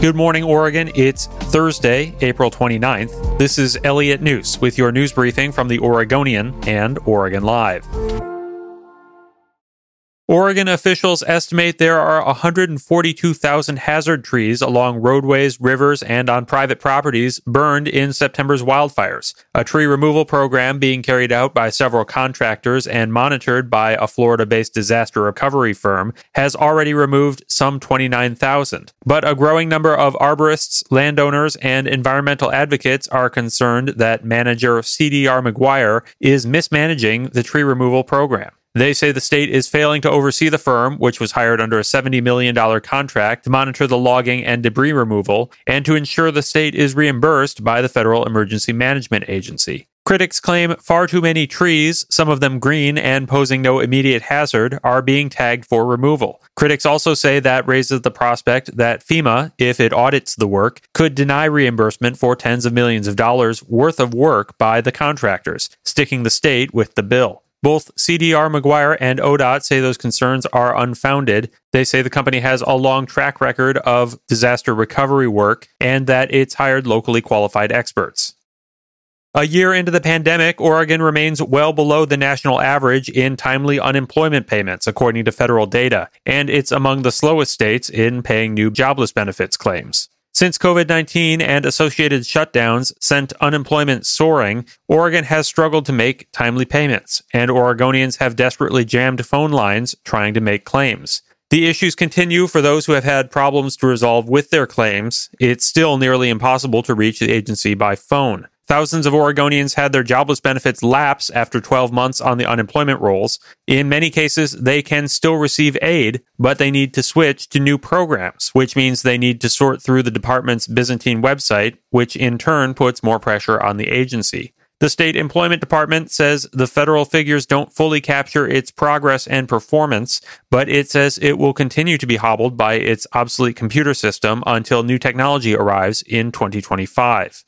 Good morning, Oregon. It's Thursday, April 29th. This is Elliot Njus with your news briefing from the Oregonian and Oregon Live. Oregon officials estimate there are 142,000 hazard trees along roadways, rivers, and on private properties burned in September's wildfires. A tree removal program being carried out by several contractors and monitored by a Florida based disaster recovery firm has already removed some 29,000. But a growing number of arborists, landowners, and environmental advocates are concerned that manager CDR Maguire is mismanaging the tree removal program. They say the state is failing to oversee the firm, which was hired under a $70 million contract to monitor the logging and debris removal, and to ensure the state is reimbursed by the Federal Emergency Management Agency. Critics claim far too many trees, some of them green and posing no immediate hazard, are being tagged for removal. Critics also say that raises the prospect that FEMA, if it audits the work, could deny reimbursement for tens of millions of dollars worth of work by the contractors, sticking the state with the bill. Both CDR Maguire and ODOT say those concerns are unfounded. They say the company has a long track record of disaster recovery work and that it's hired locally qualified experts. A year into the pandemic, Oregon remains well below the national average in timely unemployment payments, according to federal data, and it's among the slowest states in paying new jobless benefits claims. Since COVID 19 and associated shutdowns sent unemployment soaring, Oregon has struggled to make timely payments, and Oregonians have desperately jammed phone lines trying to make claims. The issues continue for those who have had problems to resolve with their claims. It's still nearly impossible to reach the agency by phone. Thousands of Oregonians had their jobless benefits lapse after 12 months on the unemployment rolls. In many cases, they can still receive aid, but they need to switch to new programs, which means they need to sort through the department's Byzantine website, which in turn puts more pressure on the agency. The state employment department says the federal figures don't fully capture its progress and performance, but it says it will continue to be hobbled by its obsolete computer system until new technology arrives in 2025.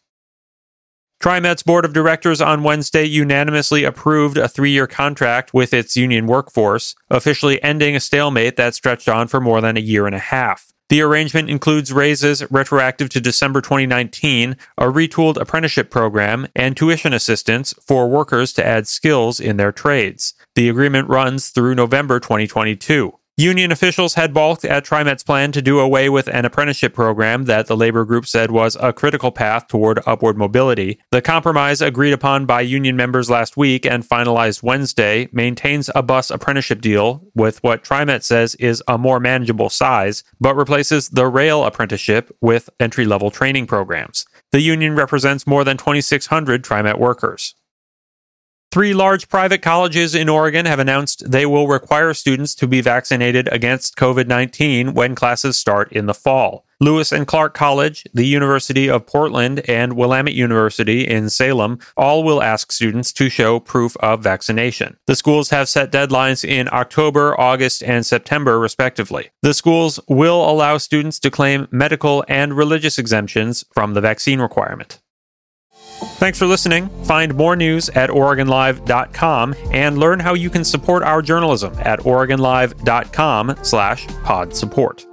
TriMet's board of directors on Wednesday unanimously approved a three year contract with its union workforce, officially ending a stalemate that stretched on for more than a year and a half. The arrangement includes raises retroactive to December 2019, a retooled apprenticeship program, and tuition assistance for workers to add skills in their trades. The agreement runs through November 2022. Union officials had balked at TriMet's plan to do away with an apprenticeship program that the labor group said was a critical path toward upward mobility. The compromise agreed upon by union members last week and finalized Wednesday maintains a bus apprenticeship deal with what TriMet says is a more manageable size, but replaces the rail apprenticeship with entry level training programs. The union represents more than 2,600 TriMet workers. Three large private colleges in Oregon have announced they will require students to be vaccinated against COVID 19 when classes start in the fall. Lewis and Clark College, the University of Portland, and Willamette University in Salem all will ask students to show proof of vaccination. The schools have set deadlines in October, August, and September, respectively. The schools will allow students to claim medical and religious exemptions from the vaccine requirement. Thanks for listening. Find more news at OregonLive.com and learn how you can support our journalism at OregonLive.com slash pod support.